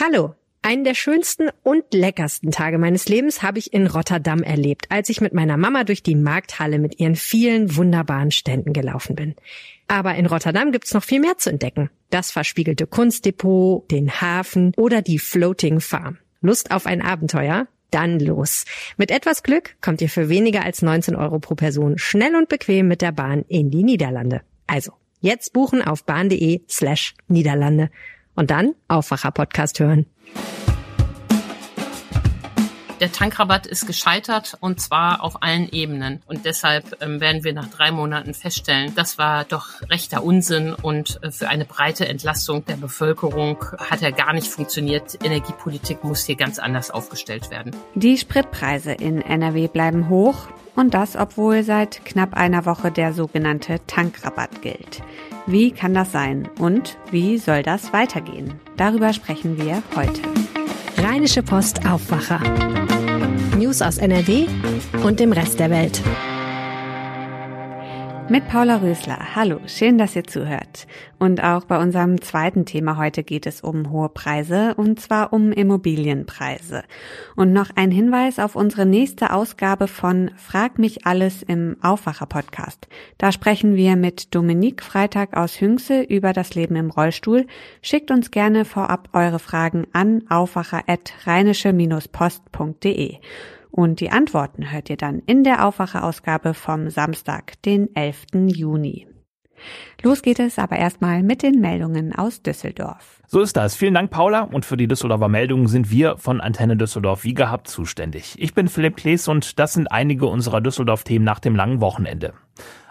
Hallo. Einen der schönsten und leckersten Tage meines Lebens habe ich in Rotterdam erlebt, als ich mit meiner Mama durch die Markthalle mit ihren vielen wunderbaren Ständen gelaufen bin. Aber in Rotterdam gibt's noch viel mehr zu entdecken. Das verspiegelte Kunstdepot, den Hafen oder die Floating Farm. Lust auf ein Abenteuer? Dann los. Mit etwas Glück kommt ihr für weniger als 19 Euro pro Person schnell und bequem mit der Bahn in die Niederlande. Also, jetzt buchen auf bahn.de slash Niederlande und dann Aufwacher-Podcast hören. Der Tankrabatt ist gescheitert und zwar auf allen Ebenen. Und deshalb ähm, werden wir nach drei Monaten feststellen, das war doch rechter Unsinn und äh, für eine breite Entlastung der Bevölkerung hat er gar nicht funktioniert. Energiepolitik muss hier ganz anders aufgestellt werden. Die Spritpreise in NRW bleiben hoch und das, obwohl seit knapp einer Woche der sogenannte Tankrabatt gilt. Wie kann das sein und wie soll das weitergehen? Darüber sprechen wir heute. Rheinische Post Aufwacher. News aus NRW und dem Rest der Welt. Mit Paula Rösler. Hallo, schön, dass ihr zuhört. Und auch bei unserem zweiten Thema heute geht es um hohe Preise und zwar um Immobilienpreise. Und noch ein Hinweis auf unsere nächste Ausgabe von Frag mich alles im Aufwacher Podcast. Da sprechen wir mit Dominique Freitag aus Hüngse über das Leben im Rollstuhl. Schickt uns gerne vorab eure Fragen an aufwacher@rheinische-post.de. Und die Antworten hört ihr dann in der Aufwache-Ausgabe vom Samstag, den 11. Juni. Los geht es aber erstmal mit den Meldungen aus Düsseldorf. So ist das. Vielen Dank, Paula. Und für die Düsseldorfer Meldungen sind wir von Antenne Düsseldorf wie gehabt zuständig. Ich bin Philipp Klees und das sind einige unserer Düsseldorf-Themen nach dem langen Wochenende.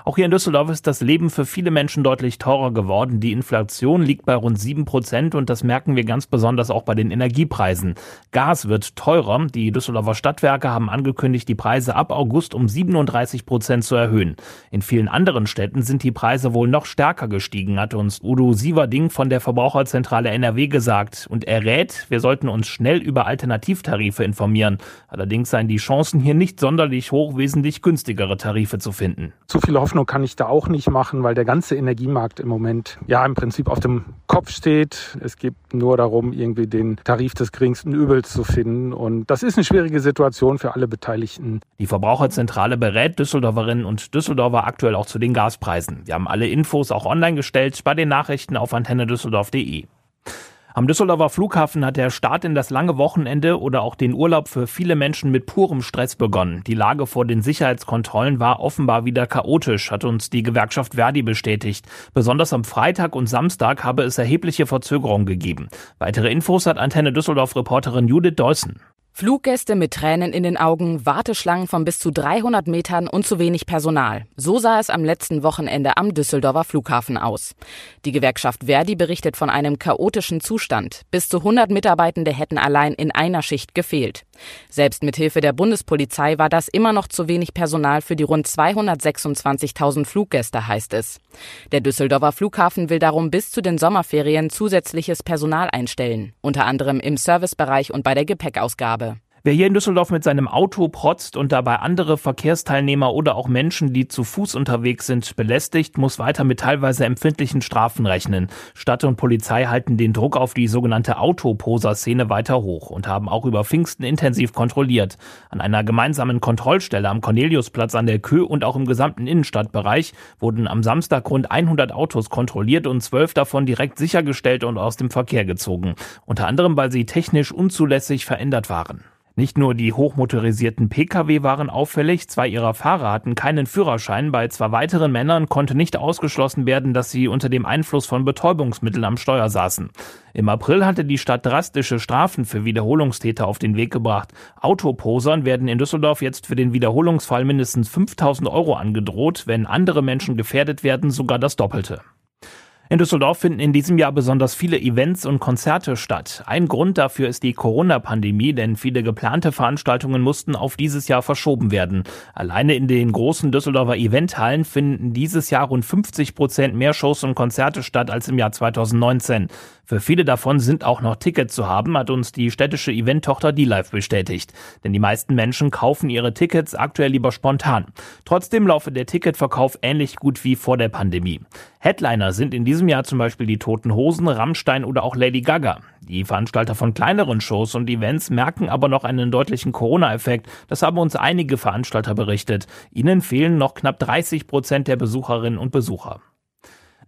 Auch hier in Düsseldorf ist das Leben für viele Menschen deutlich teurer geworden. Die Inflation liegt bei rund sieben Prozent und das merken wir ganz besonders auch bei den Energiepreisen. Gas wird teurer. Die Düsseldorfer Stadtwerke haben angekündigt, die Preise ab August um 37 Prozent zu erhöhen. In vielen anderen Städten sind die Preise wohl noch stärker gestiegen, hat uns Udo Sieverding von der Verbraucherzentrale NRW gesagt. Und er rät, wir sollten uns schnell über Alternativtarife informieren. Allerdings seien die Chancen hier nicht sonderlich hoch, wesentlich günstigere Tarife zu finden. Zu viele Hoffnung kann ich da auch nicht machen, weil der ganze Energiemarkt im Moment ja im Prinzip auf dem Kopf steht. Es geht nur darum, irgendwie den Tarif des geringsten Übels zu finden. Und das ist eine schwierige Situation für alle Beteiligten. Die Verbraucherzentrale berät Düsseldorferinnen und Düsseldorfer aktuell auch zu den Gaspreisen. Wir haben alle Infos auch online gestellt bei den Nachrichten auf antennedüsseldorf.de. Am Düsseldorfer Flughafen hat der Start in das lange Wochenende oder auch den Urlaub für viele Menschen mit purem Stress begonnen. Die Lage vor den Sicherheitskontrollen war offenbar wieder chaotisch, hat uns die Gewerkschaft Verdi bestätigt. Besonders am Freitag und Samstag habe es erhebliche Verzögerungen gegeben. Weitere Infos hat Antenne Düsseldorf Reporterin Judith Deussen. Fluggäste mit Tränen in den Augen, Warteschlangen von bis zu 300 Metern und zu wenig Personal. So sah es am letzten Wochenende am Düsseldorfer Flughafen aus. Die Gewerkschaft Verdi berichtet von einem chaotischen Zustand. Bis zu 100 Mitarbeitende hätten allein in einer Schicht gefehlt. Selbst mit Hilfe der Bundespolizei war das immer noch zu wenig Personal für die rund 226.000 Fluggäste, heißt es. Der Düsseldorfer Flughafen will darum bis zu den Sommerferien zusätzliches Personal einstellen, unter anderem im Servicebereich und bei der Gepäckausgabe. Wer hier in Düsseldorf mit seinem Auto protzt und dabei andere Verkehrsteilnehmer oder auch Menschen, die zu Fuß unterwegs sind, belästigt, muss weiter mit teilweise empfindlichen Strafen rechnen. Stadt und Polizei halten den Druck auf die sogenannte Autoposer-Szene weiter hoch und haben auch über Pfingsten intensiv kontrolliert. An einer gemeinsamen Kontrollstelle am Corneliusplatz an der Kö und auch im gesamten Innenstadtbereich wurden am Samstag rund 100 Autos kontrolliert und zwölf davon direkt sichergestellt und aus dem Verkehr gezogen. Unter anderem, weil sie technisch unzulässig verändert waren. Nicht nur die hochmotorisierten Pkw waren auffällig, zwei ihrer Fahrer hatten keinen Führerschein, bei zwei weiteren Männern konnte nicht ausgeschlossen werden, dass sie unter dem Einfluss von Betäubungsmitteln am Steuer saßen. Im April hatte die Stadt drastische Strafen für Wiederholungstäter auf den Weg gebracht. Autoposern werden in Düsseldorf jetzt für den Wiederholungsfall mindestens 5000 Euro angedroht, wenn andere Menschen gefährdet werden, sogar das Doppelte. In Düsseldorf finden in diesem Jahr besonders viele Events und Konzerte statt. Ein Grund dafür ist die Corona-Pandemie, denn viele geplante Veranstaltungen mussten auf dieses Jahr verschoben werden. Alleine in den großen Düsseldorfer Eventhallen finden dieses Jahr rund 50 Prozent mehr Shows und Konzerte statt als im Jahr 2019. Für viele davon sind auch noch Tickets zu haben, hat uns die städtische Event-Tochter D-Live bestätigt. Denn die meisten Menschen kaufen ihre Tickets aktuell lieber spontan. Trotzdem laufe der Ticketverkauf ähnlich gut wie vor der Pandemie. Headliner sind in diesem Jahr zum Beispiel die Toten Hosen, Rammstein oder auch Lady Gaga. Die Veranstalter von kleineren Shows und Events merken aber noch einen deutlichen Corona-Effekt. Das haben uns einige Veranstalter berichtet. Ihnen fehlen noch knapp 30 Prozent der Besucherinnen und Besucher.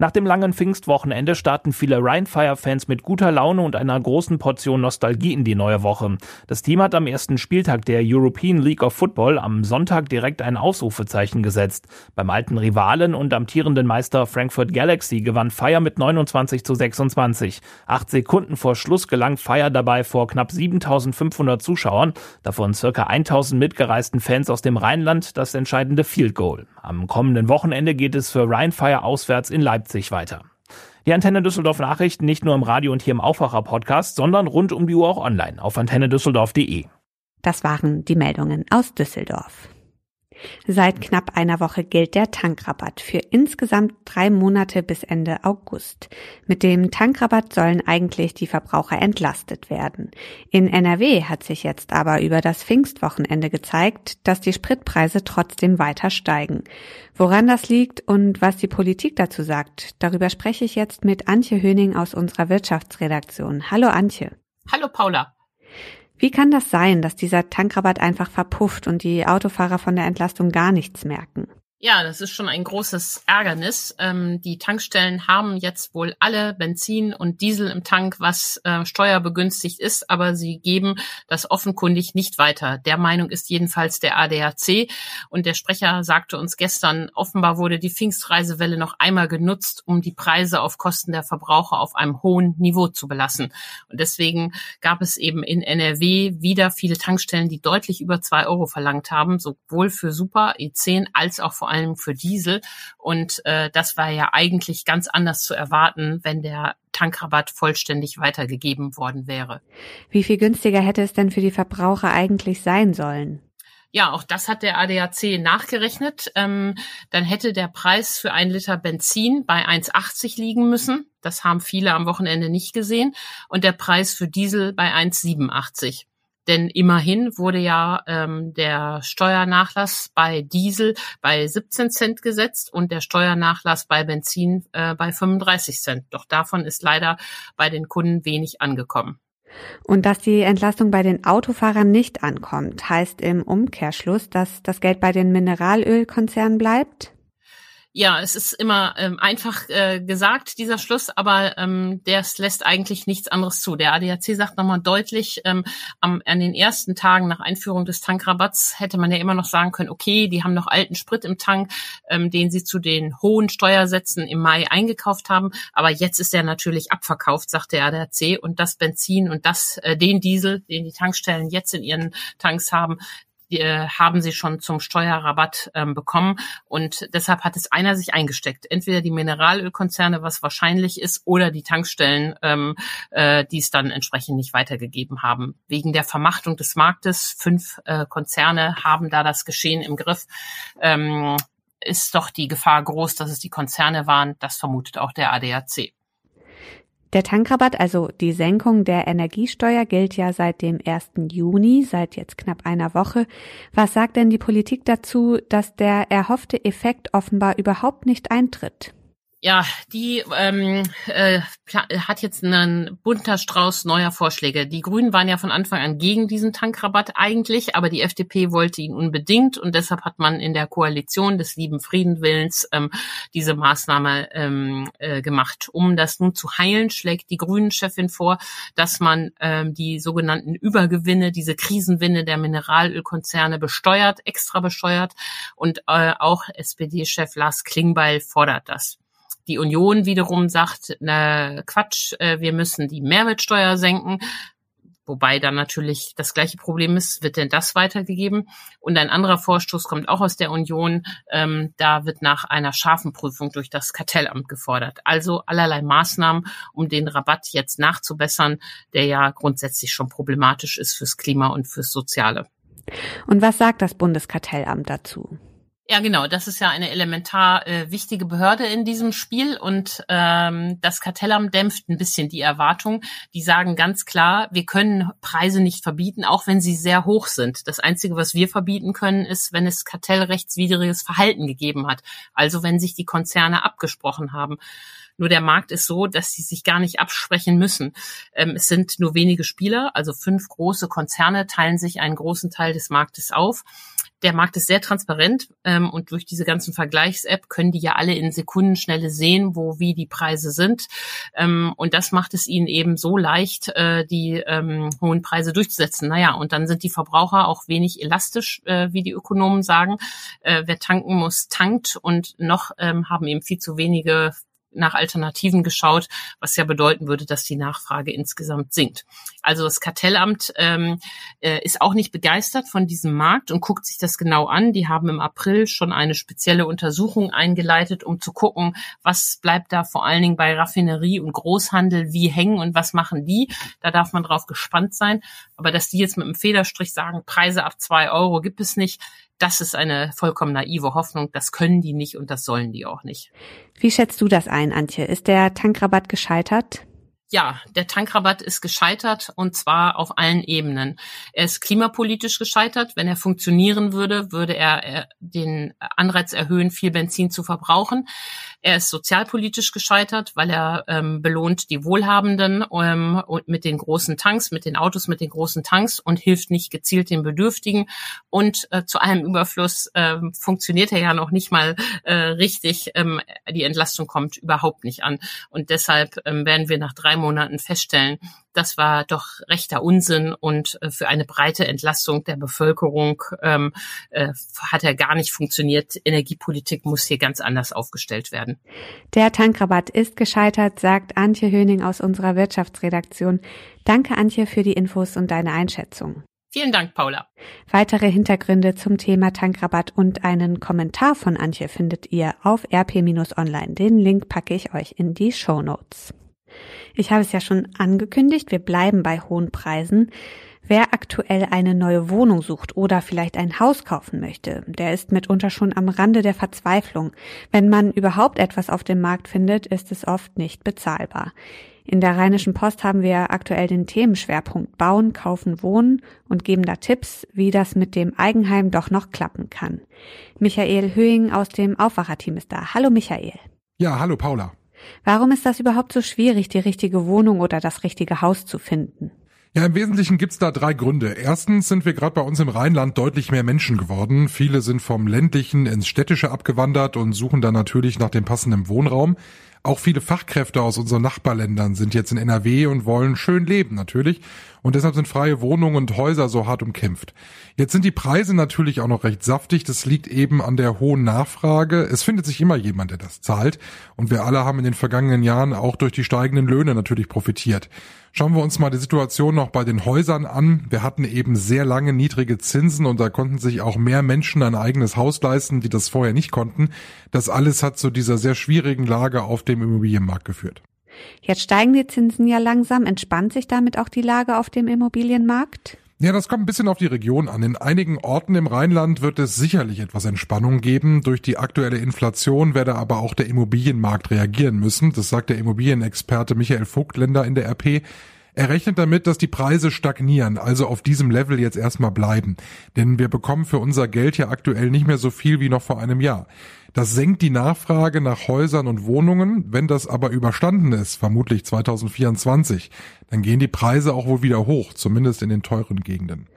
Nach dem langen Pfingstwochenende starten viele Rheinfire-Fans mit guter Laune und einer großen Portion Nostalgie in die neue Woche. Das Team hat am ersten Spieltag der European League of Football am Sonntag direkt ein Ausrufezeichen gesetzt. Beim alten Rivalen und amtierenden Meister Frankfurt Galaxy gewann Fire mit 29 zu 26. Acht Sekunden vor Schluss gelang Fire dabei vor knapp 7500 Zuschauern, davon circa 1000 mitgereisten Fans aus dem Rheinland, das entscheidende Field Goal. Am kommenden Wochenende geht es für Rheinfire auswärts in Leipzig weiter. Die Antenne Düsseldorf Nachrichten nicht nur im Radio und hier im Aufwacher Podcast, sondern rund um die Uhr auch online auf antennedüsseldorf.de. Das waren die Meldungen aus Düsseldorf. Seit knapp einer Woche gilt der Tankrabatt für insgesamt drei Monate bis Ende August. Mit dem Tankrabatt sollen eigentlich die Verbraucher entlastet werden. In NRW hat sich jetzt aber über das Pfingstwochenende gezeigt, dass die Spritpreise trotzdem weiter steigen. Woran das liegt und was die Politik dazu sagt, darüber spreche ich jetzt mit Antje Höning aus unserer Wirtschaftsredaktion. Hallo Antje. Hallo Paula. Wie kann das sein, dass dieser Tankrabatt einfach verpufft und die Autofahrer von der Entlastung gar nichts merken? Ja, das ist schon ein großes Ärgernis. Ähm, die Tankstellen haben jetzt wohl alle Benzin und Diesel im Tank, was äh, steuerbegünstigt ist, aber sie geben das offenkundig nicht weiter. Der Meinung ist jedenfalls der ADAC. Und der Sprecher sagte uns gestern, offenbar wurde die Pfingstreisewelle noch einmal genutzt, um die Preise auf Kosten der Verbraucher auf einem hohen Niveau zu belassen. Und deswegen gab es eben in NRW wieder viele Tankstellen, die deutlich über zwei Euro verlangt haben, sowohl für Super E10 als auch vor vor allem für Diesel. Und äh, das war ja eigentlich ganz anders zu erwarten, wenn der Tankrabatt vollständig weitergegeben worden wäre. Wie viel günstiger hätte es denn für die Verbraucher eigentlich sein sollen? Ja, auch das hat der ADAC nachgerechnet. Ähm, dann hätte der Preis für ein Liter Benzin bei 1,80 liegen müssen. Das haben viele am Wochenende nicht gesehen. Und der Preis für Diesel bei 1,87. Denn immerhin wurde ja ähm, der Steuernachlass bei Diesel bei 17 Cent gesetzt und der Steuernachlass bei Benzin äh, bei 35 Cent. Doch davon ist leider bei den Kunden wenig angekommen. Und dass die Entlastung bei den Autofahrern nicht ankommt, heißt im Umkehrschluss, dass das Geld bei den Mineralölkonzernen bleibt? Ja, es ist immer ähm, einfach äh, gesagt, dieser Schluss, aber ähm, das lässt eigentlich nichts anderes zu. Der ADAC sagt nochmal deutlich, ähm, am, an den ersten Tagen nach Einführung des Tankrabatts hätte man ja immer noch sagen können, okay, die haben noch alten Sprit im Tank, ähm, den sie zu den hohen Steuersätzen im Mai eingekauft haben, aber jetzt ist der natürlich abverkauft, sagt der ADAC, und das Benzin und das, äh, den Diesel, den die Tankstellen jetzt in ihren Tanks haben, die, äh, haben sie schon zum Steuerrabatt ähm, bekommen. Und deshalb hat es einer sich eingesteckt. Entweder die Mineralölkonzerne, was wahrscheinlich ist, oder die Tankstellen, ähm, äh, die es dann entsprechend nicht weitergegeben haben. Wegen der Vermachtung des Marktes, fünf äh, Konzerne haben da das Geschehen im Griff. Ähm, ist doch die Gefahr groß, dass es die Konzerne waren. Das vermutet auch der ADAC. Der Tankrabatt, also die Senkung der Energiesteuer, gilt ja seit dem 1. Juni, seit jetzt knapp einer Woche. Was sagt denn die Politik dazu, dass der erhoffte Effekt offenbar überhaupt nicht eintritt? Ja, die ähm, äh, hat jetzt einen bunter Strauß neuer Vorschläge. Die Grünen waren ja von Anfang an gegen diesen Tankrabatt eigentlich, aber die FDP wollte ihn unbedingt und deshalb hat man in der Koalition des lieben Friedenwillens ähm, diese Maßnahme ähm, äh, gemacht. Um das nun zu heilen, schlägt die Grünen-Chefin vor, dass man ähm, die sogenannten Übergewinne, diese Krisenwinne der Mineralölkonzerne besteuert, extra besteuert und äh, auch SPD-Chef Lars Klingbeil fordert das. Die Union wiederum sagt, na Quatsch, äh, wir müssen die Mehrwertsteuer senken. Wobei dann natürlich das gleiche Problem ist, wird denn das weitergegeben? Und ein anderer Vorstoß kommt auch aus der Union. Ähm, da wird nach einer scharfen Prüfung durch das Kartellamt gefordert. Also allerlei Maßnahmen, um den Rabatt jetzt nachzubessern, der ja grundsätzlich schon problematisch ist fürs Klima und fürs Soziale. Und was sagt das Bundeskartellamt dazu? Ja, genau. Das ist ja eine elementar äh, wichtige Behörde in diesem Spiel und ähm, das Kartellamt dämpft ein bisschen die Erwartung. Die sagen ganz klar, wir können Preise nicht verbieten, auch wenn sie sehr hoch sind. Das Einzige, was wir verbieten können, ist, wenn es kartellrechtswidriges Verhalten gegeben hat. Also wenn sich die Konzerne abgesprochen haben. Nur der Markt ist so, dass sie sich gar nicht absprechen müssen. Ähm, es sind nur wenige Spieler, also fünf große Konzerne teilen sich einen großen Teil des Marktes auf der Markt ist sehr transparent ähm, und durch diese ganzen Vergleichs-App können die ja alle in Sekundenschnelle sehen, wo wie die Preise sind. Ähm, und das macht es ihnen eben so leicht, äh, die ähm, hohen Preise durchzusetzen. Naja, und dann sind die Verbraucher auch wenig elastisch, äh, wie die Ökonomen sagen. Äh, wer tanken muss, tankt und noch ähm, haben eben viel zu wenige nach Alternativen geschaut, was ja bedeuten würde, dass die Nachfrage insgesamt sinkt. Also das Kartellamt ähm, äh, ist auch nicht begeistert von diesem Markt und guckt sich das genau an. Die haben im April schon eine spezielle Untersuchung eingeleitet, um zu gucken, was bleibt da vor allen Dingen bei Raffinerie und Großhandel wie hängen und was machen die. Da darf man drauf gespannt sein. Aber dass die jetzt mit einem Federstrich sagen, Preise ab zwei Euro gibt es nicht, das ist eine vollkommen naive Hoffnung. Das können die nicht und das sollen die auch nicht. Wie schätzt du das ein, Antje? Ist der Tankrabatt gescheitert? Ja, der Tankrabatt ist gescheitert und zwar auf allen Ebenen. Er ist klimapolitisch gescheitert. Wenn er funktionieren würde, würde er den Anreiz erhöhen, viel Benzin zu verbrauchen. Er ist sozialpolitisch gescheitert, weil er ähm, belohnt die Wohlhabenden ähm, mit den großen Tanks, mit den Autos mit den großen Tanks und hilft nicht gezielt den Bedürftigen. Und äh, zu allem Überfluss äh, funktioniert er ja noch nicht mal äh, richtig. Ähm, die Entlastung kommt überhaupt nicht an. Und deshalb ähm, werden wir nach drei Monaten feststellen, das war doch rechter Unsinn und äh, für eine breite Entlastung der Bevölkerung ähm, äh, hat er gar nicht funktioniert. Energiepolitik muss hier ganz anders aufgestellt werden. Der Tankrabatt ist gescheitert, sagt Antje Höning aus unserer Wirtschaftsredaktion. Danke, Antje, für die Infos und deine Einschätzung. Vielen Dank, Paula. Weitere Hintergründe zum Thema Tankrabatt und einen Kommentar von Antje findet ihr auf rp-online. Den Link packe ich euch in die Show Notes. Ich habe es ja schon angekündigt, wir bleiben bei hohen Preisen. Wer aktuell eine neue Wohnung sucht oder vielleicht ein Haus kaufen möchte, der ist mitunter schon am Rande der Verzweiflung. Wenn man überhaupt etwas auf dem Markt findet, ist es oft nicht bezahlbar. In der Rheinischen Post haben wir aktuell den Themenschwerpunkt Bauen, Kaufen, Wohnen und geben da Tipps, wie das mit dem Eigenheim doch noch klappen kann. Michael Höhing aus dem Aufwacherteam ist da. Hallo Michael. Ja, hallo Paula. Warum ist das überhaupt so schwierig, die richtige Wohnung oder das richtige Haus zu finden? Ja, im Wesentlichen gibt's da drei Gründe. Erstens sind wir gerade bei uns im Rheinland deutlich mehr Menschen geworden. Viele sind vom ländlichen ins städtische abgewandert und suchen dann natürlich nach dem passenden Wohnraum. Auch viele Fachkräfte aus unseren Nachbarländern sind jetzt in NRW und wollen schön leben natürlich. Und deshalb sind freie Wohnungen und Häuser so hart umkämpft. Jetzt sind die Preise natürlich auch noch recht saftig. Das liegt eben an der hohen Nachfrage. Es findet sich immer jemand, der das zahlt. Und wir alle haben in den vergangenen Jahren auch durch die steigenden Löhne natürlich profitiert. Schauen wir uns mal die Situation noch bei den Häusern an. Wir hatten eben sehr lange niedrige Zinsen und da konnten sich auch mehr Menschen ein eigenes Haus leisten, die das vorher nicht konnten. Das alles hat zu dieser sehr schwierigen Lage auf dem Immobilienmarkt geführt. Jetzt steigen die Zinsen ja langsam. Entspannt sich damit auch die Lage auf dem Immobilienmarkt? Ja, das kommt ein bisschen auf die Region an. In einigen Orten im Rheinland wird es sicherlich etwas Entspannung geben. Durch die aktuelle Inflation werde aber auch der Immobilienmarkt reagieren müssen. Das sagt der Immobilienexperte Michael Vogtländer in der RP. Er rechnet damit, dass die Preise stagnieren, also auf diesem Level jetzt erstmal bleiben. Denn wir bekommen für unser Geld ja aktuell nicht mehr so viel wie noch vor einem Jahr. Das senkt die Nachfrage nach Häusern und Wohnungen. Wenn das aber überstanden ist, vermutlich 2024, dann gehen die Preise auch wohl wieder hoch, zumindest in den teuren Gegenden.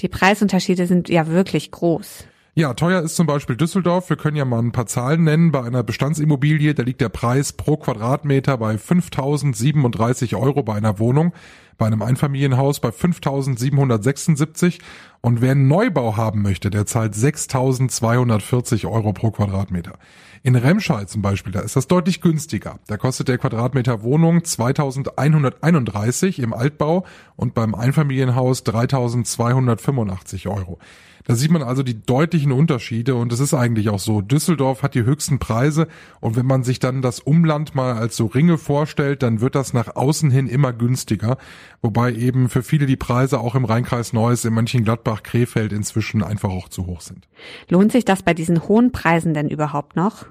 Die Preisunterschiede sind ja wirklich groß. Ja, teuer ist zum Beispiel Düsseldorf. Wir können ja mal ein paar Zahlen nennen. Bei einer Bestandsimmobilie, da liegt der Preis pro Quadratmeter bei 5.037 Euro bei einer Wohnung, bei einem Einfamilienhaus bei 5.776 und wer einen Neubau haben möchte, der zahlt 6.240 Euro pro Quadratmeter. In Remscheid zum Beispiel, da ist das deutlich günstiger. Da kostet der Quadratmeter Wohnung 2.131 im Altbau und beim Einfamilienhaus 3.285 Euro. Da sieht man also die deutlichen Unterschiede und es ist eigentlich auch so. Düsseldorf hat die höchsten Preise und wenn man sich dann das Umland mal als so Ringe vorstellt, dann wird das nach außen hin immer günstiger, wobei eben für viele die Preise auch im Rheinkreis Neuss, in Mönchengladbach, Krefeld inzwischen einfach auch zu hoch sind. Lohnt sich das bei diesen hohen Preisen denn überhaupt noch?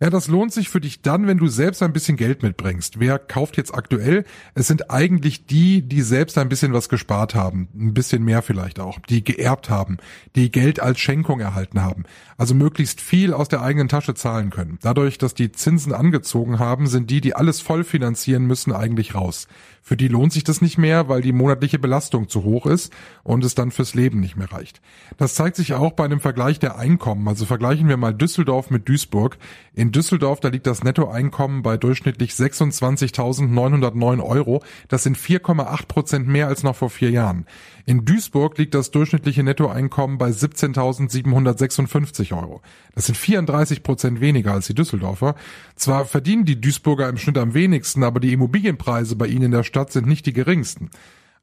Ja, das lohnt sich für dich dann, wenn du selbst ein bisschen Geld mitbringst. Wer kauft jetzt aktuell? Es sind eigentlich die, die selbst ein bisschen was gespart haben. Ein bisschen mehr vielleicht auch. Die geerbt haben. Die Geld als Schenkung erhalten haben. Also möglichst viel aus der eigenen Tasche zahlen können. Dadurch, dass die Zinsen angezogen haben, sind die, die alles voll finanzieren müssen, eigentlich raus. Für die lohnt sich das nicht mehr, weil die monatliche Belastung zu hoch ist und es dann fürs Leben nicht mehr reicht. Das zeigt sich auch bei einem Vergleich der Einkommen. Also vergleichen wir mal Düsseldorf mit Duisburg. In Düsseldorf, da liegt das Nettoeinkommen bei durchschnittlich 26.909 Euro. Das sind 4,8 Prozent mehr als noch vor vier Jahren. In Duisburg liegt das durchschnittliche Nettoeinkommen bei 17.756 Euro. Das sind 34 Prozent weniger als die Düsseldorfer. Zwar verdienen die Duisburger im Schnitt am wenigsten, aber die Immobilienpreise bei ihnen in der Stadt sind nicht die geringsten.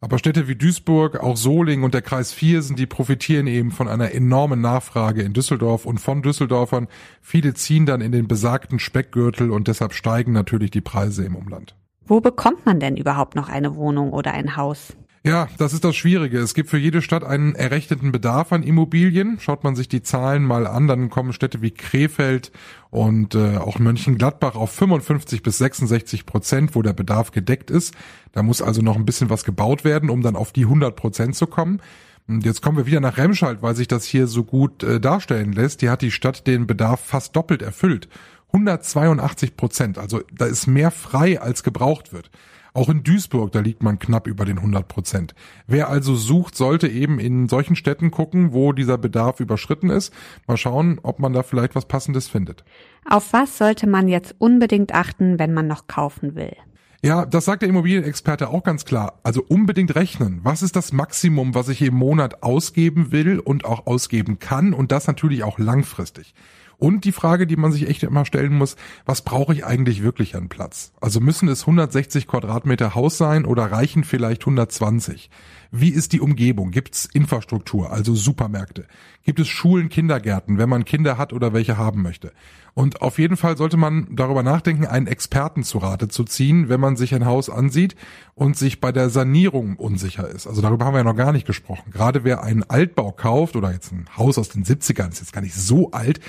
Aber Städte wie Duisburg, auch Solingen und der Kreis 4 sind die profitieren eben von einer enormen Nachfrage in Düsseldorf und von Düsseldorfern. Viele ziehen dann in den besagten Speckgürtel und deshalb steigen natürlich die Preise im Umland. Wo bekommt man denn überhaupt noch eine Wohnung oder ein Haus? Ja, das ist das Schwierige. Es gibt für jede Stadt einen errechneten Bedarf an Immobilien. Schaut man sich die Zahlen mal an, dann kommen Städte wie Krefeld und äh, auch Mönchengladbach auf 55 bis 66 Prozent, wo der Bedarf gedeckt ist. Da muss also noch ein bisschen was gebaut werden, um dann auf die 100 Prozent zu kommen. Und jetzt kommen wir wieder nach Remscheid, weil sich das hier so gut äh, darstellen lässt. Hier hat die Stadt den Bedarf fast doppelt erfüllt. 182 Prozent. Also da ist mehr frei, als gebraucht wird. Auch in Duisburg, da liegt man knapp über den 100 Prozent. Wer also sucht, sollte eben in solchen Städten gucken, wo dieser Bedarf überschritten ist. Mal schauen, ob man da vielleicht was Passendes findet. Auf was sollte man jetzt unbedingt achten, wenn man noch kaufen will? Ja, das sagt der Immobilienexperte auch ganz klar. Also unbedingt rechnen. Was ist das Maximum, was ich im Monat ausgeben will und auch ausgeben kann und das natürlich auch langfristig. Und die Frage, die man sich echt immer stellen muss, was brauche ich eigentlich wirklich an Platz? Also müssen es 160 Quadratmeter Haus sein oder reichen vielleicht 120? Wie ist die Umgebung? Gibt es Infrastruktur, also Supermärkte? Gibt es Schulen, Kindergärten, wenn man Kinder hat oder welche haben möchte? Und auf jeden Fall sollte man darüber nachdenken, einen Experten zu Rate zu ziehen, wenn man sich ein Haus ansieht und sich bei der Sanierung unsicher ist. Also darüber haben wir ja noch gar nicht gesprochen. Gerade wer einen Altbau kauft oder jetzt ein Haus aus den 70ern, ist jetzt gar nicht so alt,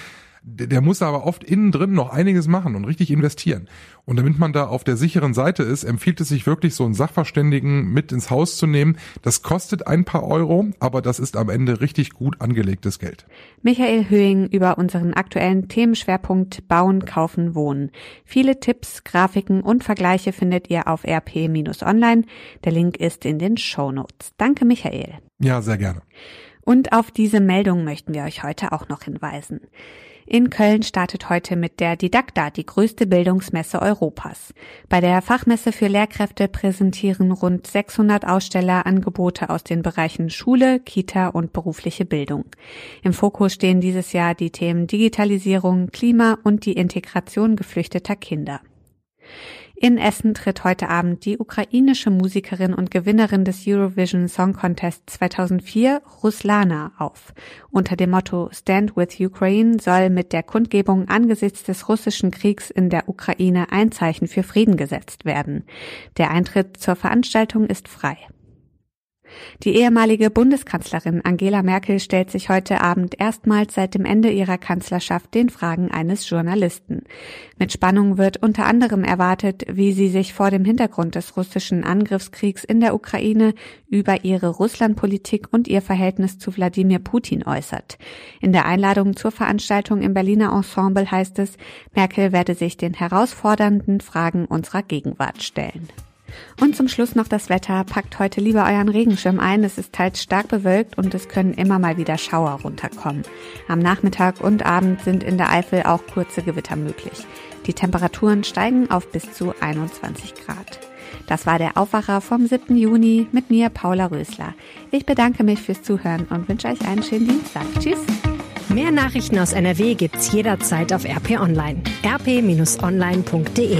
der, der muss aber oft innen drin noch einiges machen und richtig investieren. Und damit man da auf der sicheren Seite ist, empfiehlt es sich wirklich, so einen Sachverständigen mit ins Haus zu nehmen. Das kostet ein paar Euro, aber das ist am Ende richtig gut angelegtes Geld. Michael Höhing über unseren aktuellen Themenschwerpunkt Bauen, Kaufen, Wohnen. Viele Tipps, Grafiken und Vergleiche findet ihr auf rp-online. Der Link ist in den Show Notes. Danke, Michael. Ja, sehr gerne. Und auf diese Meldung möchten wir euch heute auch noch hinweisen. In Köln startet heute mit der Didakta die größte Bildungsmesse Europas. Bei der Fachmesse für Lehrkräfte präsentieren rund 600 Aussteller Angebote aus den Bereichen Schule, Kita und berufliche Bildung. Im Fokus stehen dieses Jahr die Themen Digitalisierung, Klima und die Integration geflüchteter Kinder. In Essen tritt heute Abend die ukrainische Musikerin und Gewinnerin des Eurovision Song Contest 2004, Ruslana, auf. Unter dem Motto Stand with Ukraine soll mit der Kundgebung angesichts des russischen Kriegs in der Ukraine ein Zeichen für Frieden gesetzt werden. Der Eintritt zur Veranstaltung ist frei. Die ehemalige Bundeskanzlerin Angela Merkel stellt sich heute Abend erstmals seit dem Ende ihrer Kanzlerschaft den Fragen eines Journalisten. Mit Spannung wird unter anderem erwartet, wie sie sich vor dem Hintergrund des russischen Angriffskriegs in der Ukraine über ihre Russlandpolitik und ihr Verhältnis zu Wladimir Putin äußert. In der Einladung zur Veranstaltung im Berliner Ensemble heißt es, Merkel werde sich den herausfordernden Fragen unserer Gegenwart stellen. Und zum Schluss noch das Wetter. Packt heute lieber euren Regenschirm ein. Es ist teils stark bewölkt und es können immer mal wieder Schauer runterkommen. Am Nachmittag und Abend sind in der Eifel auch kurze Gewitter möglich. Die Temperaturen steigen auf bis zu 21 Grad. Das war der Aufwacher vom 7. Juni mit mir, Paula Rösler. Ich bedanke mich fürs Zuhören und wünsche euch einen schönen Dienstag. Tschüss! Mehr Nachrichten aus NRW gibt's jederzeit auf RP Online. rp-online.de